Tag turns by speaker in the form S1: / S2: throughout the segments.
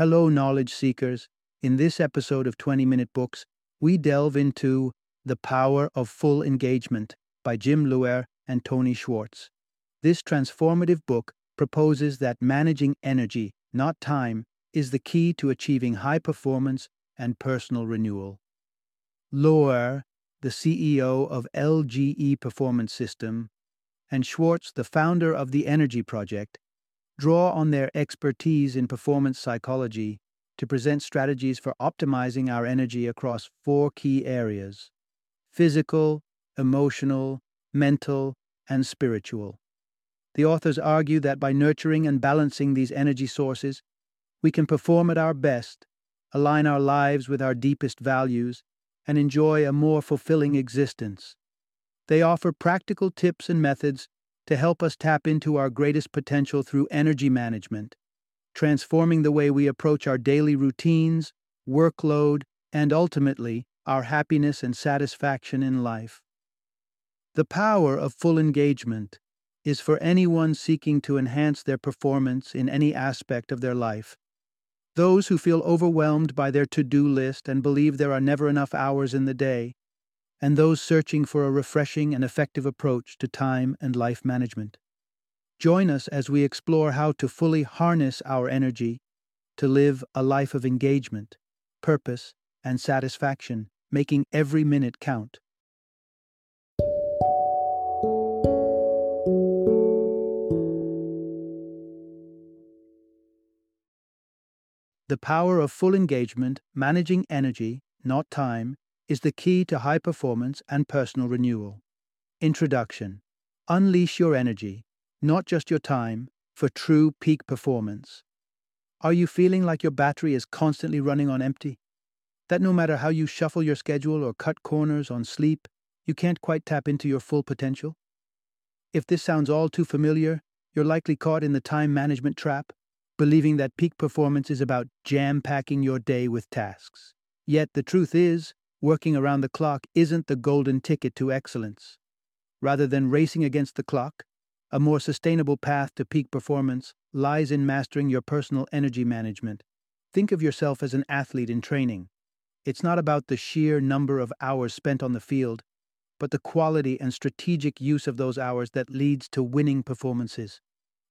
S1: Hello, knowledge seekers. In this episode of 20 Minute Books, we delve into The Power of Full Engagement by Jim Loehr and Tony Schwartz. This transformative book proposes that managing energy, not time, is the key to achieving high performance and personal renewal. Loehr, the CEO of LGE Performance System, and Schwartz, the founder of the Energy Project, draw on their expertise in performance psychology to present strategies for optimizing our energy across four key areas physical, emotional, mental, and spiritual. The authors argue that by nurturing and balancing these energy sources, we can perform at our best, align our lives with our deepest values, and enjoy a more fulfilling existence. They offer practical tips and methods to help us tap into our greatest potential through energy management, transforming the way we approach our daily routines, workload, and ultimately, our happiness and satisfaction in life. The power of full engagement is for anyone seeking to enhance their performance in any aspect of their life. Those who feel overwhelmed by their to do list and believe there are never enough hours in the day, and those searching for a refreshing and effective approach to time and life management. Join us as we explore how to fully harness our energy to live a life of engagement, purpose, and satisfaction, making every minute count. The power of full engagement, managing energy, not time, is the key to high performance and personal renewal. Introduction Unleash your energy, not just your time, for true peak performance. Are you feeling like your battery is constantly running on empty? That no matter how you shuffle your schedule or cut corners on sleep, you can't quite tap into your full potential? If this sounds all too familiar, you're likely caught in the time management trap believing that peak performance is about jam packing your day with tasks. Yet the truth is, working around the clock isn't the golden ticket to excellence. Rather than racing against the clock, a more sustainable path to peak performance lies in mastering your personal energy management. Think of yourself as an athlete in training. It's not about the sheer number of hours spent on the field, but the quality and strategic use of those hours that leads to winning performances.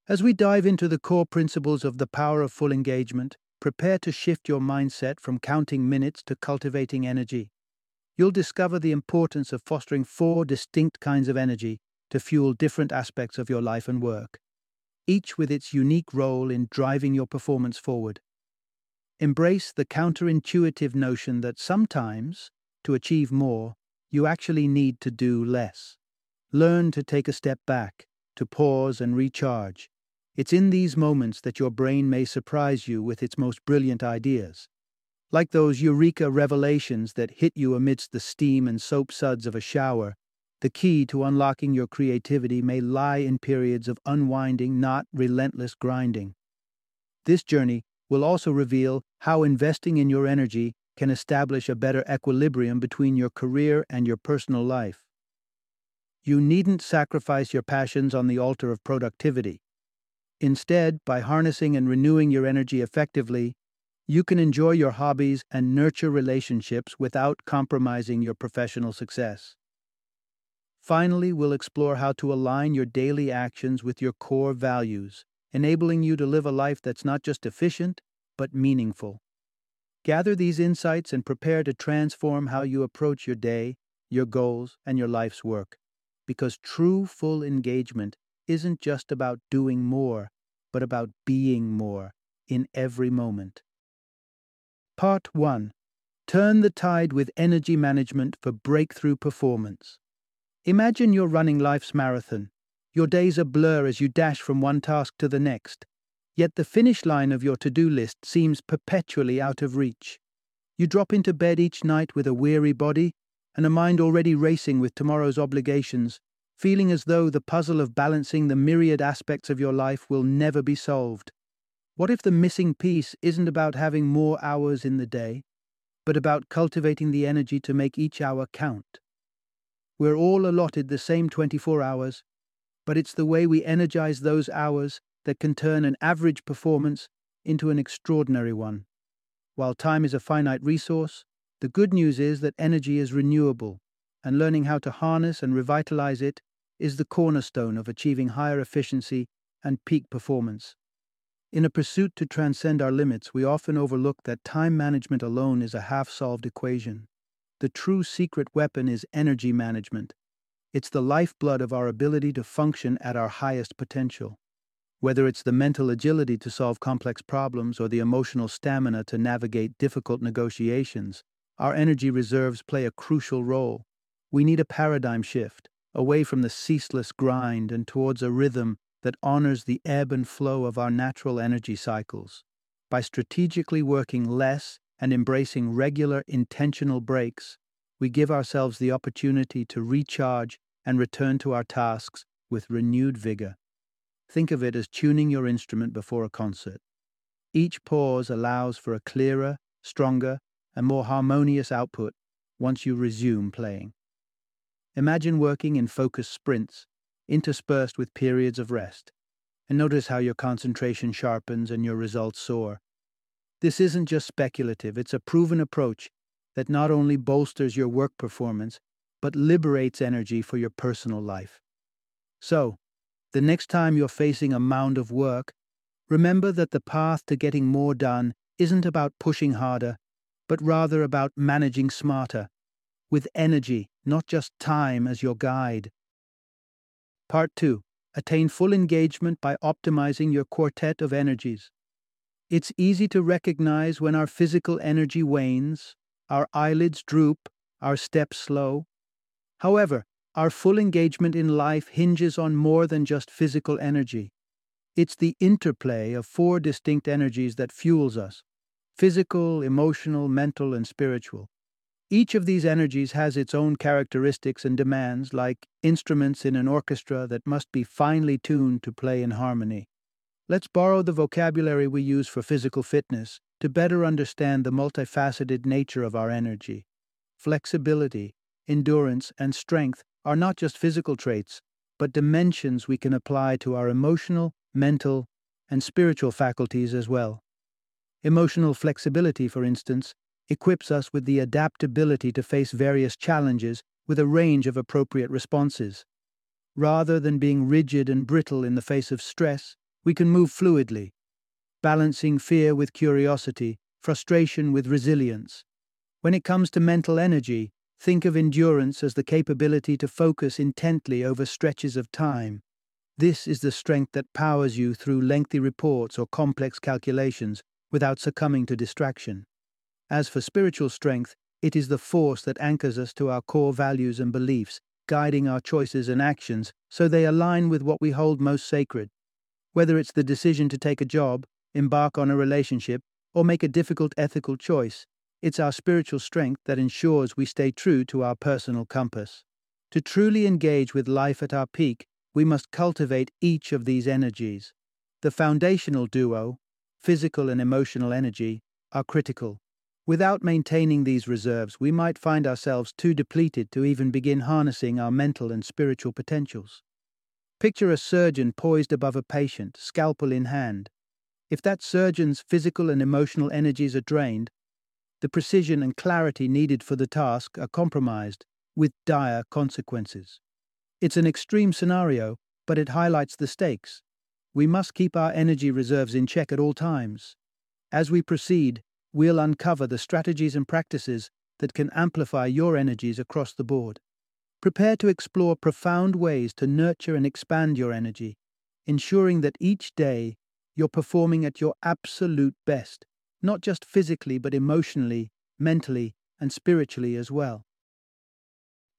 S1: As we dive into the core principles of the power of full engagement, prepare to shift your mindset from counting minutes to cultivating energy. You'll discover the importance of fostering four distinct kinds of energy to fuel different aspects of your life and work, each with its unique role in driving your performance forward. Embrace the counterintuitive notion that sometimes, to achieve more, you actually need to do less. Learn to take a step back, to pause and recharge, it's in these moments that your brain may surprise you with its most brilliant ideas. Like those eureka revelations that hit you amidst the steam and soap suds of a shower, the key to unlocking your creativity may lie in periods of unwinding, not relentless grinding. This journey will also reveal how investing in your energy can establish a better equilibrium between your career and your personal life. You needn't sacrifice your passions on the altar of productivity. Instead, by harnessing and renewing your energy effectively, you can enjoy your hobbies and nurture relationships without compromising your professional success. Finally, we'll explore how to align your daily actions with your core values, enabling you to live a life that's not just efficient, but meaningful. Gather these insights and prepare to transform how you approach your day, your goals, and your life's work. Because true full engagement isn't just about doing more, but about being more in every moment. Part 1 Turn the tide with energy management for breakthrough performance. Imagine you're running life's marathon. Your days are blur as you dash from one task to the next, yet the finish line of your to do list seems perpetually out of reach. You drop into bed each night with a weary body and a mind already racing with tomorrow's obligations, feeling as though the puzzle of balancing the myriad aspects of your life will never be solved. What if the missing piece isn't about having more hours in the day, but about cultivating the energy to make each hour count? We're all allotted the same 24 hours, but it's the way we energize those hours that can turn an average performance into an extraordinary one. While time is a finite resource, the good news is that energy is renewable, and learning how to harness and revitalize it is the cornerstone of achieving higher efficiency and peak performance. In a pursuit to transcend our limits, we often overlook that time management alone is a half solved equation. The true secret weapon is energy management. It's the lifeblood of our ability to function at our highest potential. Whether it's the mental agility to solve complex problems or the emotional stamina to navigate difficult negotiations, our energy reserves play a crucial role. We need a paradigm shift, away from the ceaseless grind and towards a rhythm that honors the ebb and flow of our natural energy cycles. By strategically working less and embracing regular, intentional breaks, we give ourselves the opportunity to recharge and return to our tasks with renewed vigor. Think of it as tuning your instrument before a concert. Each pause allows for a clearer, stronger, and more harmonious output once you resume playing. Imagine working in focused sprints, interspersed with periods of rest, and notice how your concentration sharpens and your results soar. This isn't just speculative, it's a proven approach that not only bolsters your work performance, but liberates energy for your personal life. So, the next time you're facing a mound of work, remember that the path to getting more done isn't about pushing harder, but rather about managing smarter, with energy, not just time, as your guide. Part 2 Attain full engagement by optimizing your quartet of energies. It's easy to recognize when our physical energy wanes, our eyelids droop, our steps slow. However, our full engagement in life hinges on more than just physical energy. It's the interplay of four distinct energies that fuels us physical, emotional, mental, and spiritual. Each of these energies has its own characteristics and demands, like instruments in an orchestra that must be finely tuned to play in harmony. Let's borrow the vocabulary we use for physical fitness to better understand the multifaceted nature of our energy. Flexibility, endurance, and strength are not just physical traits, but dimensions we can apply to our emotional, mental, and spiritual faculties as well. Emotional flexibility, for instance, equips us with the adaptability to face various challenges with a range of appropriate responses. Rather than being rigid and brittle in the face of stress, we can move fluidly, balancing fear with curiosity, frustration with resilience. When it comes to mental energy, think of endurance as the capability to focus intently over stretches of time. This is the strength that powers you through lengthy reports or complex calculations without succumbing to distraction. As for spiritual strength, it is the force that anchors us to our core values and beliefs, guiding our choices and actions so they align with what we hold most sacred. Whether it's the decision to take a job, embark on a relationship, or make a difficult ethical choice, it's our spiritual strength that ensures we stay true to our personal compass. To truly engage with life at our peak, we must cultivate each of these energies. The foundational duo, physical and emotional energy, are critical. Without maintaining these reserves, we might find ourselves too depleted to even begin harnessing our mental and spiritual potentials. Picture a surgeon poised above a patient, scalpel in hand. If that surgeon's physical and emotional energies are drained, the precision and clarity needed for the task are compromised, with dire consequences. It's an extreme scenario, but it highlights the stakes. We must keep our energy reserves in check at all times. As we proceed, we'll uncover the strategies and practices that can amplify your energies across the board. Prepare to explore profound ways to nurture and expand your energy, ensuring that each day you're performing at your absolute best, not just physically, but emotionally, mentally, and spiritually as well.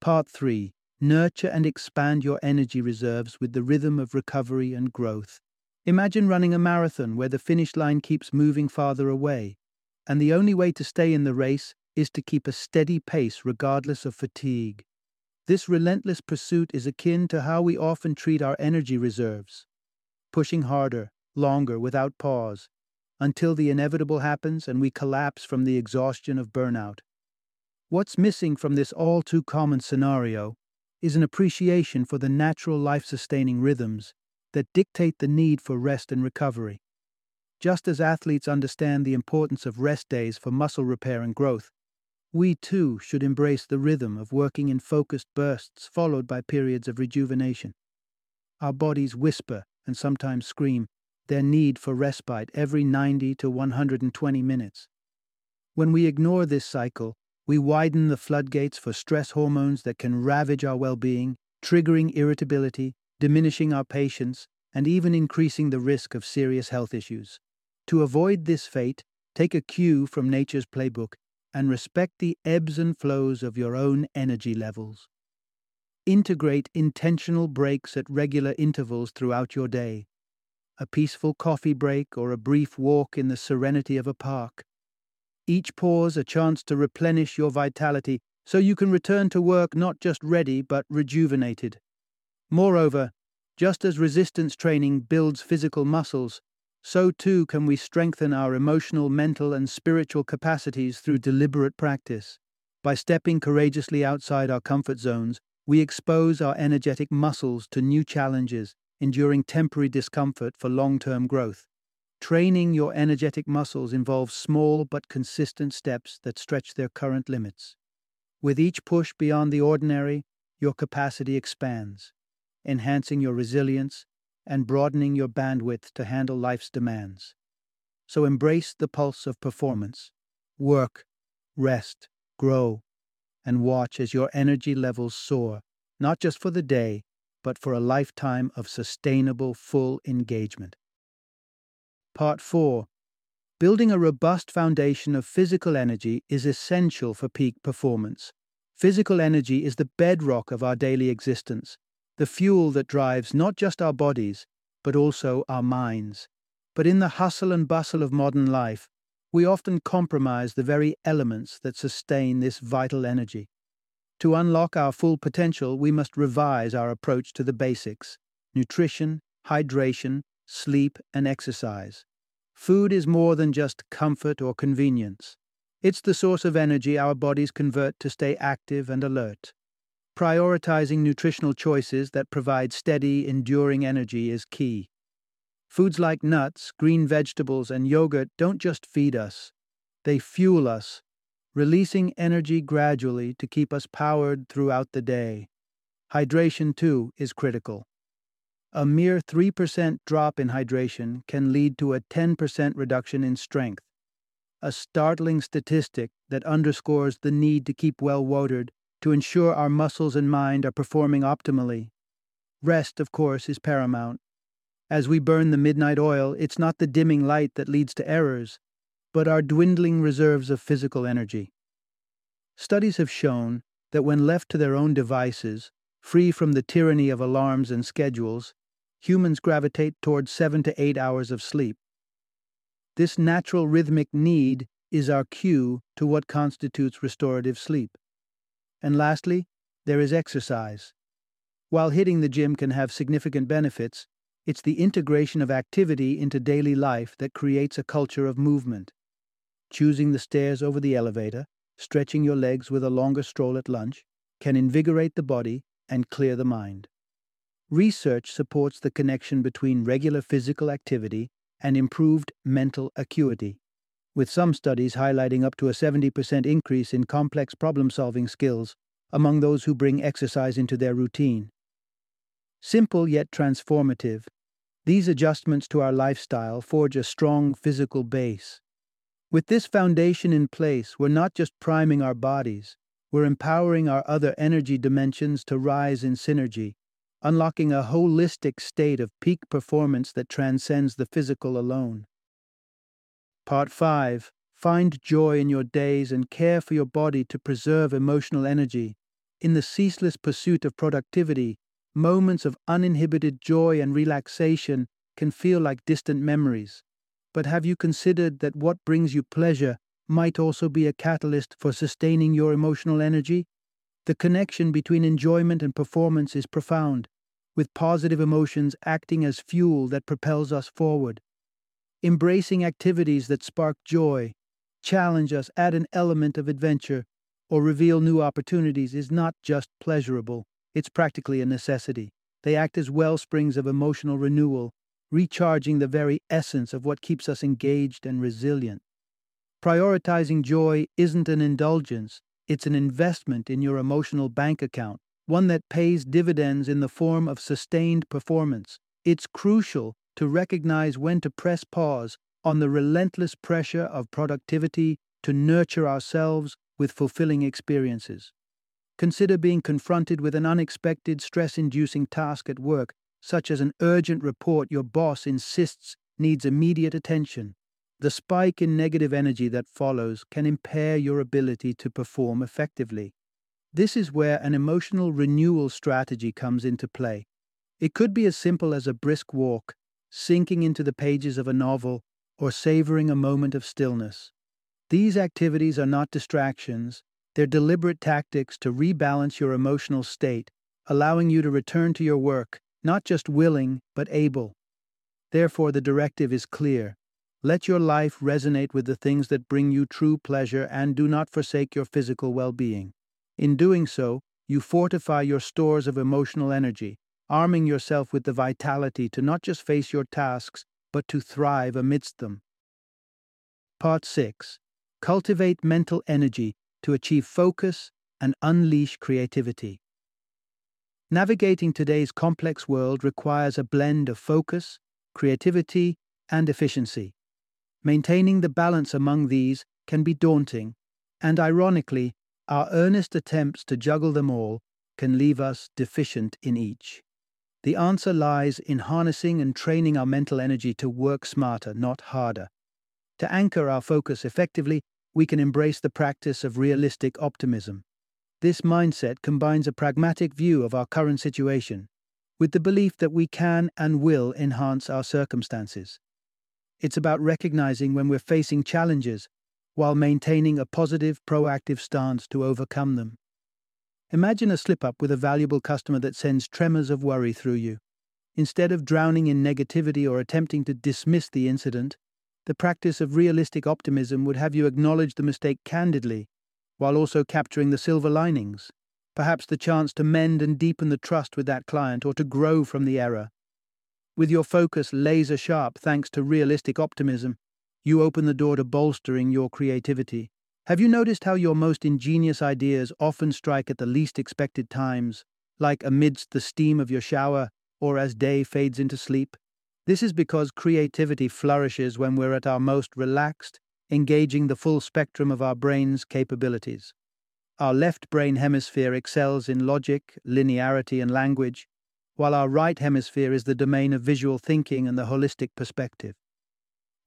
S1: Part 3 Nurture and expand your energy reserves with the rhythm of recovery and growth. Imagine running a marathon where the finish line keeps moving farther away, and the only way to stay in the race is to keep a steady pace regardless of fatigue. This relentless pursuit is akin to how we often treat our energy reserves, pushing harder, longer, without pause, until the inevitable happens and we collapse from the exhaustion of burnout. What's missing from this all too common scenario is an appreciation for the natural life sustaining rhythms that dictate the need for rest and recovery. Just as athletes understand the importance of rest days for muscle repair and growth, we too should embrace the rhythm of working in focused bursts followed by periods of rejuvenation. Our bodies whisper and sometimes scream their need for respite every 90 to 120 minutes. When we ignore this cycle, we widen the floodgates for stress hormones that can ravage our well being, triggering irritability, diminishing our patience, and even increasing the risk of serious health issues. To avoid this fate, take a cue from nature's playbook and respect the ebbs and flows of your own energy levels. Integrate intentional breaks at regular intervals throughout your day. A peaceful coffee break or a brief walk in the serenity of a park. Each pause a chance to replenish your vitality so you can return to work not just ready but rejuvenated. Moreover, just as resistance training builds physical muscles, so too can we strengthen our emotional, mental, and spiritual capacities through deliberate practice. By stepping courageously outside our comfort zones, we expose our energetic muscles to new challenges, enduring temporary discomfort for long term growth. Training your energetic muscles involves small but consistent steps that stretch their current limits. With each push beyond the ordinary, your capacity expands, enhancing your resilience and broadening your bandwidth to handle life's demands. So embrace the pulse of performance. Work, rest, grow, and watch as your energy levels soar, not just for the day, but for a lifetime of sustainable full engagement. Part 4 Building a robust foundation of physical energy is essential for peak performance. Physical energy is the bedrock of our daily existence, the fuel that drives not just our bodies, but also our minds. But in the hustle and bustle of modern life, we often compromise the very elements that sustain this vital energy. To unlock our full potential, we must revise our approach to the basics nutrition, hydration, sleep, and exercise. Food is more than just comfort or convenience. It's the source of energy our bodies convert to stay active and alert. Prioritizing nutritional choices that provide steady, enduring energy is key. Foods like nuts, green vegetables, and yogurt don't just feed us, they fuel us, releasing energy gradually to keep us powered throughout the day. Hydration, too, is critical. A mere 3% drop in hydration can lead to a 10% reduction in strength, a startling statistic that underscores the need to keep well watered to ensure our muscles and mind are performing optimally. Rest, of course, is paramount. As we burn the midnight oil, it's not the dimming light that leads to errors, but our dwindling reserves of physical energy. Studies have shown that when left to their own devices, free from the tyranny of alarms and schedules, humans gravitate toward seven to eight hours of sleep. This natural rhythmic need is our cue to what constitutes restorative sleep. And lastly, there is exercise. While hitting the gym can have significant benefits, it's the integration of activity into daily life that creates a culture of movement. Choosing the stairs over the elevator, stretching your legs with a longer stroll at lunch, can invigorate the body and clear the mind. Research supports the connection between regular physical activity and improved mental acuity with some studies highlighting up to a 70% increase in complex problem solving skills among those who bring exercise into their routine. Simple yet transformative, these adjustments to our lifestyle forge a strong physical base. With this foundation in place, we're not just priming our bodies, we're empowering our other energy dimensions to rise in synergy, unlocking a holistic state of peak performance that transcends the physical alone. Part 5 Find joy in your days and care for your body to preserve emotional energy. In the ceaseless pursuit of productivity, moments of uninhibited joy and relaxation can feel like distant memories. But have you considered that what brings you pleasure might also be a catalyst for sustaining your emotional energy? The connection between enjoyment and performance is profound, with positive emotions acting as fuel that propels us forward. Embracing activities that spark joy, challenge us, add an element of adventure, or reveal new opportunities is not just pleasurable, it's practically a necessity. They act as well springs of emotional renewal, recharging the very essence of what keeps us engaged and resilient. Prioritizing joy isn't an indulgence, it's an investment in your emotional bank account, one that pays dividends in the form of sustained performance. It's crucial to recognize when to press pause on the relentless pressure of productivity to nurture ourselves with fulfilling experiences. Consider being confronted with an unexpected, stress inducing task at work, such as an urgent report your boss insists needs immediate attention. The spike in negative energy that follows can impair your ability to perform effectively. This is where an emotional renewal strategy comes into play. It could be as simple as a brisk walk, sinking into the pages of a novel, or savoring a moment of stillness. These activities are not distractions, they're deliberate tactics to rebalance your emotional state, allowing you to return to your work, not just willing, but able. Therefore, the directive is clear let your life resonate with the things that bring you true pleasure and do not forsake your physical well being. In doing so, you fortify your stores of emotional energy, arming yourself with the vitality to not just face your tasks, but to thrive amidst them. Part 6 Cultivate mental energy to achieve focus and unleash creativity. Navigating today's complex world requires a blend of focus, creativity, and efficiency. Maintaining the balance among these can be daunting, and ironically, our earnest attempts to juggle them all can leave us deficient in each. The answer lies in harnessing and training our mental energy to work smarter, not harder. To anchor our focus effectively, we can embrace the practice of realistic optimism. This mindset combines a pragmatic view of our current situation with the belief that we can and will enhance our circumstances. It's about recognizing when we're facing challenges while maintaining a positive, proactive stance to overcome them. Imagine a slip up with a valuable customer that sends tremors of worry through you. Instead of drowning in negativity or attempting to dismiss the incident, the practice of realistic optimism would have you acknowledge the mistake candidly, while also capturing the silver linings, perhaps the chance to mend and deepen the trust with that client or to grow from the error. With your focus laser sharp thanks to realistic optimism, you open the door to bolstering your creativity. Have you noticed how your most ingenious ideas often strike at the least expected times, like amidst the steam of your shower or as day fades into sleep? This is because creativity flourishes when we're at our most relaxed, engaging the full spectrum of our brain's capabilities. Our left brain hemisphere excels in logic, linearity, and language, while our right hemisphere is the domain of visual thinking and the holistic perspective.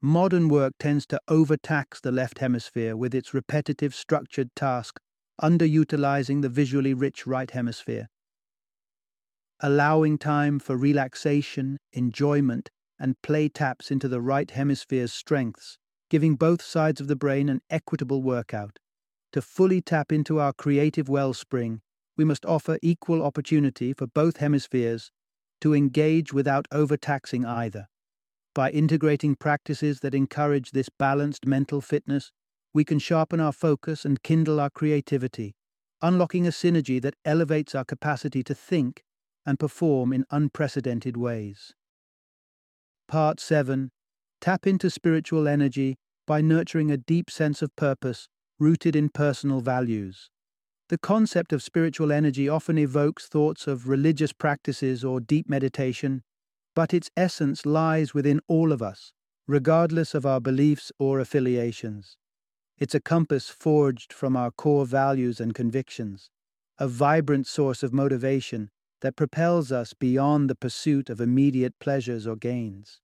S1: Modern work tends to overtax the left hemisphere with its repetitive, structured task, underutilizing the visually rich right hemisphere. Allowing time for relaxation, enjoyment, and play taps into the right hemisphere's strengths, giving both sides of the brain an equitable workout. To fully tap into our creative wellspring, we must offer equal opportunity for both hemispheres to engage without overtaxing either. By integrating practices that encourage this balanced mental fitness, we can sharpen our focus and kindle our creativity, unlocking a synergy that elevates our capacity to think and perform in unprecedented ways. Part 7 Tap into spiritual energy by nurturing a deep sense of purpose rooted in personal values. The concept of spiritual energy often evokes thoughts of religious practices or deep meditation, but its essence lies within all of us, regardless of our beliefs or affiliations. It's a compass forged from our core values and convictions, a vibrant source of motivation that propels us beyond the pursuit of immediate pleasures or gains.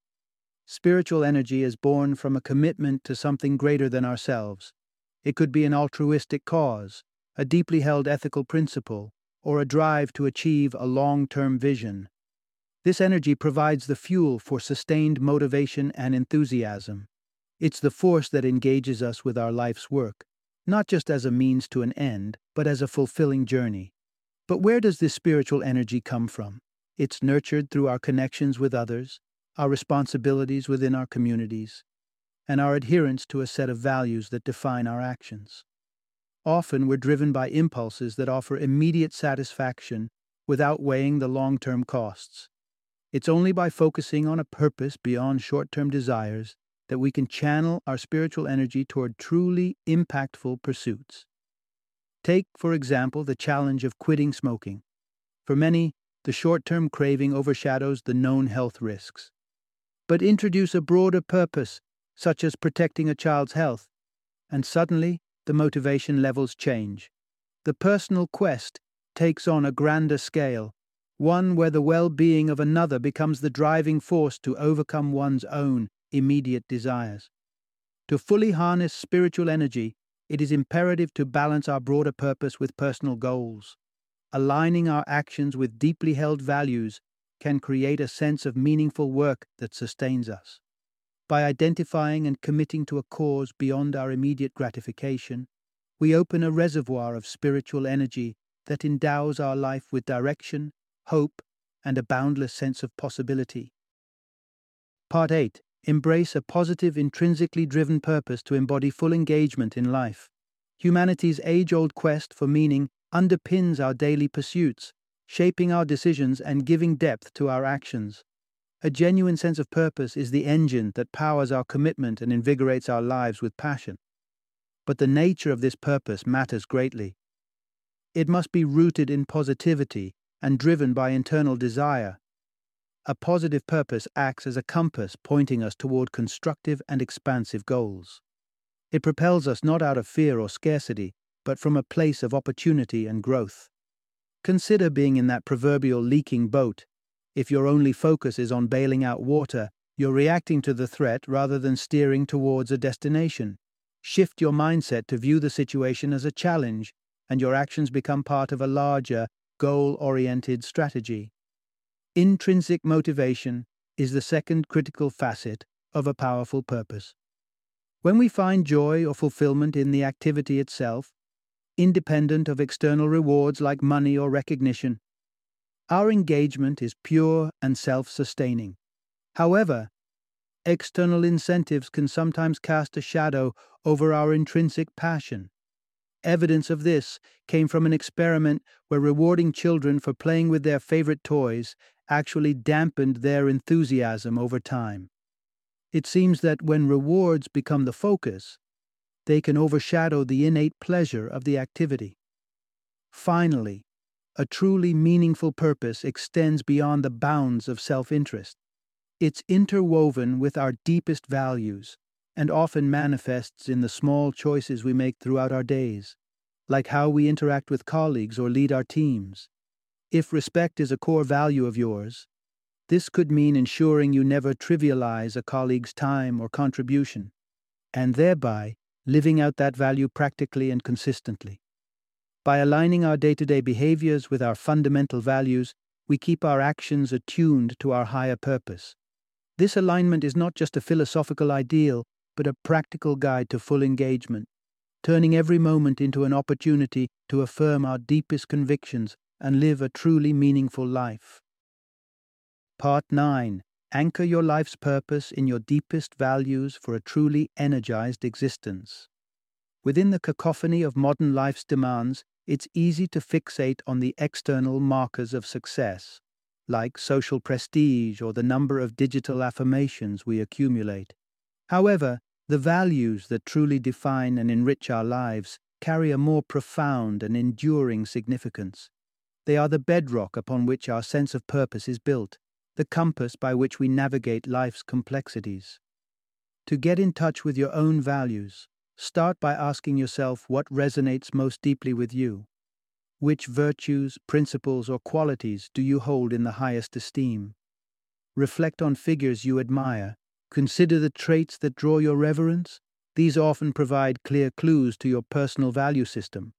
S1: Spiritual energy is born from a commitment to something greater than ourselves. It could be an altruistic cause, a deeply held ethical principle, or a drive to achieve a long term vision. This energy provides the fuel for sustained motivation and enthusiasm. It's the force that engages us with our life's work, not just as a means to an end, but as a fulfilling journey. But where does this spiritual energy come from? It's nurtured through our connections with others, our responsibilities within our communities, and our adherence to a set of values that define our actions. Often we're driven by impulses that offer immediate satisfaction without weighing the long term costs. It's only by focusing on a purpose beyond short term desires that we can channel our spiritual energy toward truly impactful pursuits. Take, for example, the challenge of quitting smoking. For many, the short term craving overshadows the known health risks. But introduce a broader purpose, such as protecting a child's health, and suddenly the motivation levels change. The personal quest takes on a grander scale, one where the well being of another becomes the driving force to overcome one's own immediate desires. To fully harness spiritual energy, it is imperative to balance our broader purpose with personal goals. Aligning our actions with deeply held values can create a sense of meaningful work that sustains us. By identifying and committing to a cause beyond our immediate gratification, we open a reservoir of spiritual energy that endows our life with direction, hope, and a boundless sense of possibility. Part 8 Embrace a positive, intrinsically driven purpose to embody full engagement in life. Humanity's age old quest for meaning underpins our daily pursuits, shaping our decisions and giving depth to our actions. A genuine sense of purpose is the engine that powers our commitment and invigorates our lives with passion. But the nature of this purpose matters greatly. It must be rooted in positivity and driven by internal desire, a positive purpose acts as a compass pointing us toward constructive and expansive goals. It propels us not out of fear or scarcity, but from a place of opportunity and growth. Consider being in that proverbial leaking boat. If your only focus is on bailing out water, you're reacting to the threat rather than steering towards a destination. Shift your mindset to view the situation as a challenge, and your actions become part of a larger, goal oriented strategy. Intrinsic motivation is the second critical facet of a powerful purpose. When we find joy or fulfillment in the activity itself, independent of external rewards like money or recognition, our engagement is pure and self sustaining. However, external incentives can sometimes cast a shadow over our intrinsic passion. Evidence of this came from an experiment where rewarding children for playing with their favorite toys actually dampened their enthusiasm over time. It seems that when rewards become the focus, they can overshadow the innate pleasure of the activity. Finally, a truly meaningful purpose extends beyond the bounds of self interest. It's interwoven with our deepest values and often manifests in the small choices we make throughout our days, like how we interact with colleagues or lead our teams. If respect is a core value of yours, this could mean ensuring you never trivialize a colleague's time or contribution, and thereby living out that value practically and consistently. By aligning our day to day behaviors with our fundamental values, we keep our actions attuned to our higher purpose. This alignment is not just a philosophical ideal, but a practical guide to full engagement, turning every moment into an opportunity to affirm our deepest convictions and live a truly meaningful life. Part 9 Anchor your life's purpose in your deepest values for a truly energized existence. Within the cacophony of modern life's demands, it's easy to fixate on the external markers of success, like social prestige or the number of digital affirmations we accumulate. However, the values that truly define and enrich our lives carry a more profound and enduring significance. They are the bedrock upon which our sense of purpose is built, the compass by which we navigate life's complexities. To get in touch with your own values, start by asking yourself what resonates most deeply with you. Which virtues, principles, or qualities do you hold in the highest esteem? Reflect on figures you admire. Consider the traits that draw your reverence. These often provide clear clues to your personal value system.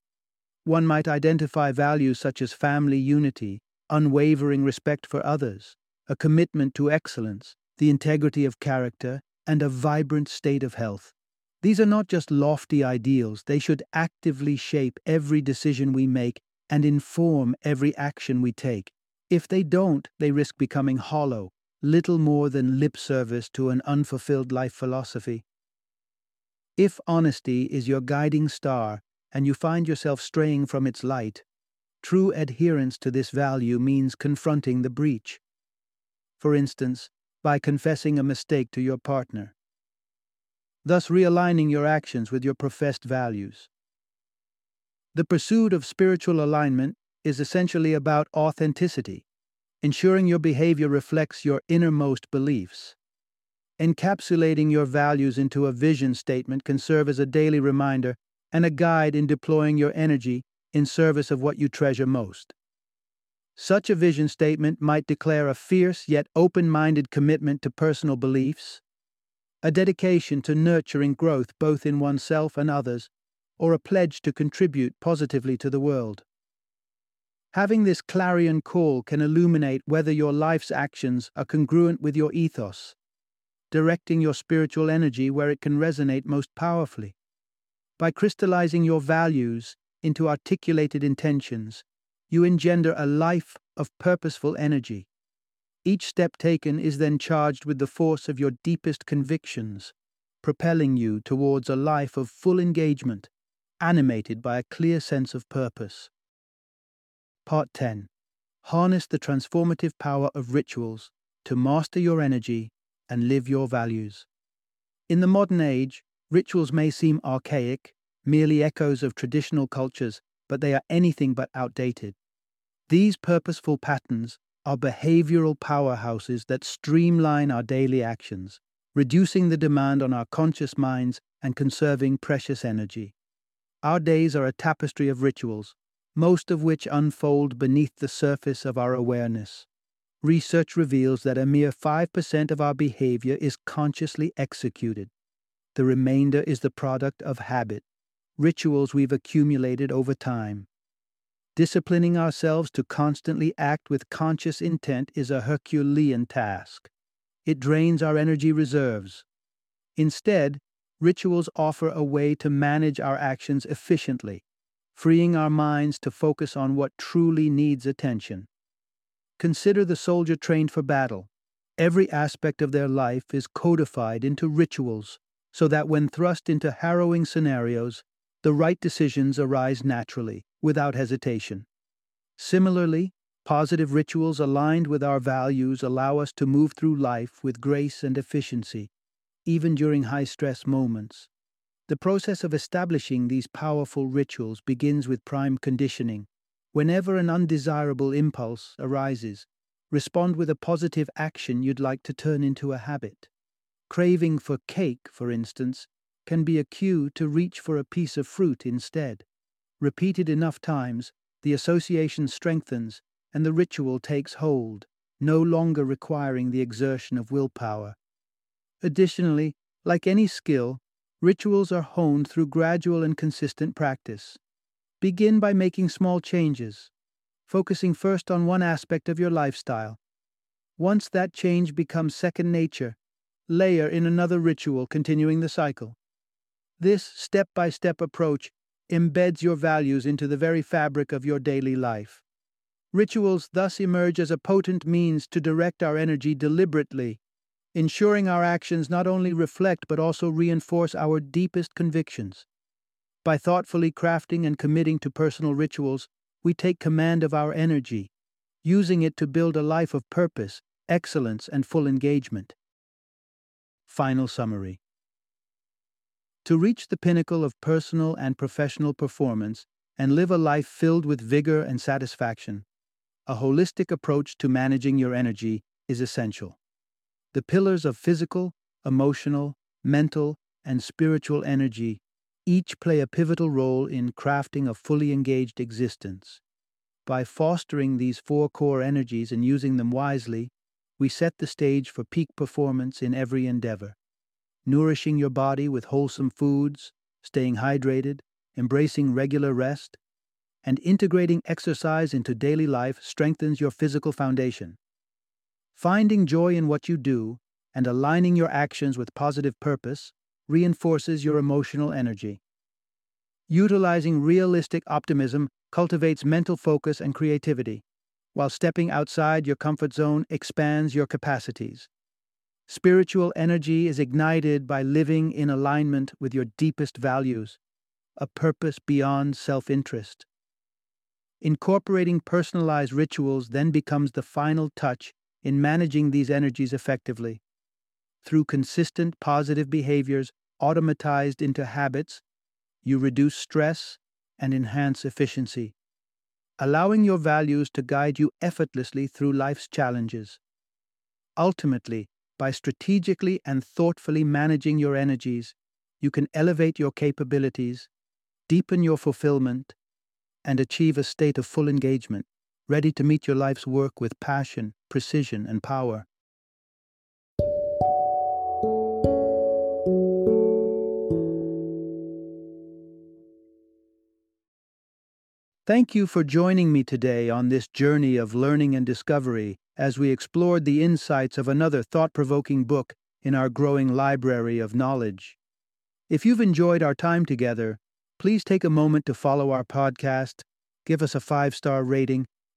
S1: One might identify values such as family unity, unwavering respect for others, a commitment to excellence, the integrity of character, and a vibrant state of health. These are not just lofty ideals, they should actively shape every decision we make and inform every action we take. If they don't, they risk becoming hollow, little more than lip service to an unfulfilled life philosophy. If honesty is your guiding star, and you find yourself straying from its light, true adherence to this value means confronting the breach. for instance, by confessing a mistake to your partner, thus realigning your actions with your professed values. The pursuit of spiritual alignment is essentially about authenticity, ensuring your behavior reflects your innermost beliefs. Encapsulating your values into a vision statement can serve as a daily reminder and a guide in deploying your energy in service of what you treasure most. Such a vision statement might declare a fierce yet open minded commitment to personal beliefs, a dedication to nurturing growth both in oneself and others, or a pledge to contribute positively to the world. Having this clarion call can illuminate whether your life's actions are congruent with your ethos, directing your spiritual energy where it can resonate most powerfully. By crystallizing your values into articulated intentions, you engender a life of purposeful energy. Each step taken is then charged with the force of your deepest convictions, propelling you towards a life of full engagement, animated by a clear sense of purpose. Part 10 Harness the transformative power of rituals to master your energy and live your values. In the modern age, Rituals may seem archaic, merely echoes of traditional cultures, but they are anything but outdated. These purposeful patterns are behavioral powerhouses that streamline our daily actions, reducing the demand on our conscious minds and conserving precious energy. Our days are a tapestry of rituals, most of which unfold beneath the surface of our awareness. Research reveals that a mere 5% of our behavior is consciously executed. The remainder is the product of habit, rituals we've accumulated over time. Disciplining ourselves to constantly act with conscious intent is a Herculean task. It drains our energy reserves. Instead, rituals offer a way to manage our actions efficiently, freeing our minds to focus on what truly needs attention. Consider the soldier trained for battle. Every aspect of their life is codified into rituals so that when thrust into harrowing scenarios, the right decisions arise naturally, without hesitation. Similarly, positive rituals aligned with our values allow us to move through life with grace and efficiency, even during high stress moments. The process of establishing these powerful rituals begins with prime conditioning. Whenever an undesirable impulse arises, respond with a positive action you'd like to turn into a habit. Craving for cake, for instance, can be a cue to reach for a piece of fruit instead. Repeated enough times, the association strengthens and the ritual takes hold, no longer requiring the exertion of willpower. Additionally, like any skill, rituals are honed through gradual and consistent practice. Begin by making small changes, focusing first on one aspect of your lifestyle. Once that change becomes second nature, layer in another ritual, continuing the cycle. This step by step approach embeds your values into the very fabric of your daily life. Rituals thus emerge as a potent means to direct our energy deliberately, ensuring our actions not only reflect but also reinforce our deepest convictions. By thoughtfully crafting and committing to personal rituals, we take command of our energy, using it to build a life of purpose, excellence, and full engagement. Final summary To reach the pinnacle of personal and professional performance and live a life filled with vigor and satisfaction, a holistic approach to managing your energy is essential. The pillars of physical, emotional, mental, and spiritual energy each play a pivotal role in crafting a fully engaged existence. By fostering these four core energies and using them wisely, we set the stage for peak performance in every endeavor. Nourishing your body with wholesome foods, staying hydrated, embracing regular rest, and integrating exercise into daily life strengthens your physical foundation. Finding joy in what you do and aligning your actions with positive purpose reinforces your emotional energy. Utilizing realistic optimism cultivates mental focus and creativity while stepping outside your comfort zone expands your capacities. Spiritual energy is ignited by living in alignment with your deepest values, a purpose beyond self interest. Incorporating personalized rituals then becomes the final touch in managing these energies effectively. Through consistent positive behaviors automatized into habits, you reduce stress and enhance efficiency, allowing your values to guide you effortlessly through life's challenges. Ultimately, by strategically and thoughtfully managing your energies, you can elevate your capabilities, deepen your fulfillment, and achieve a state of full engagement, ready to meet your life's work with passion, precision, and power. Thank you for joining me today on this journey of learning and discovery as we explored the insights of another thought provoking book in our growing library of knowledge. If you've enjoyed our time together, please take a moment to follow our podcast, give us a five star rating,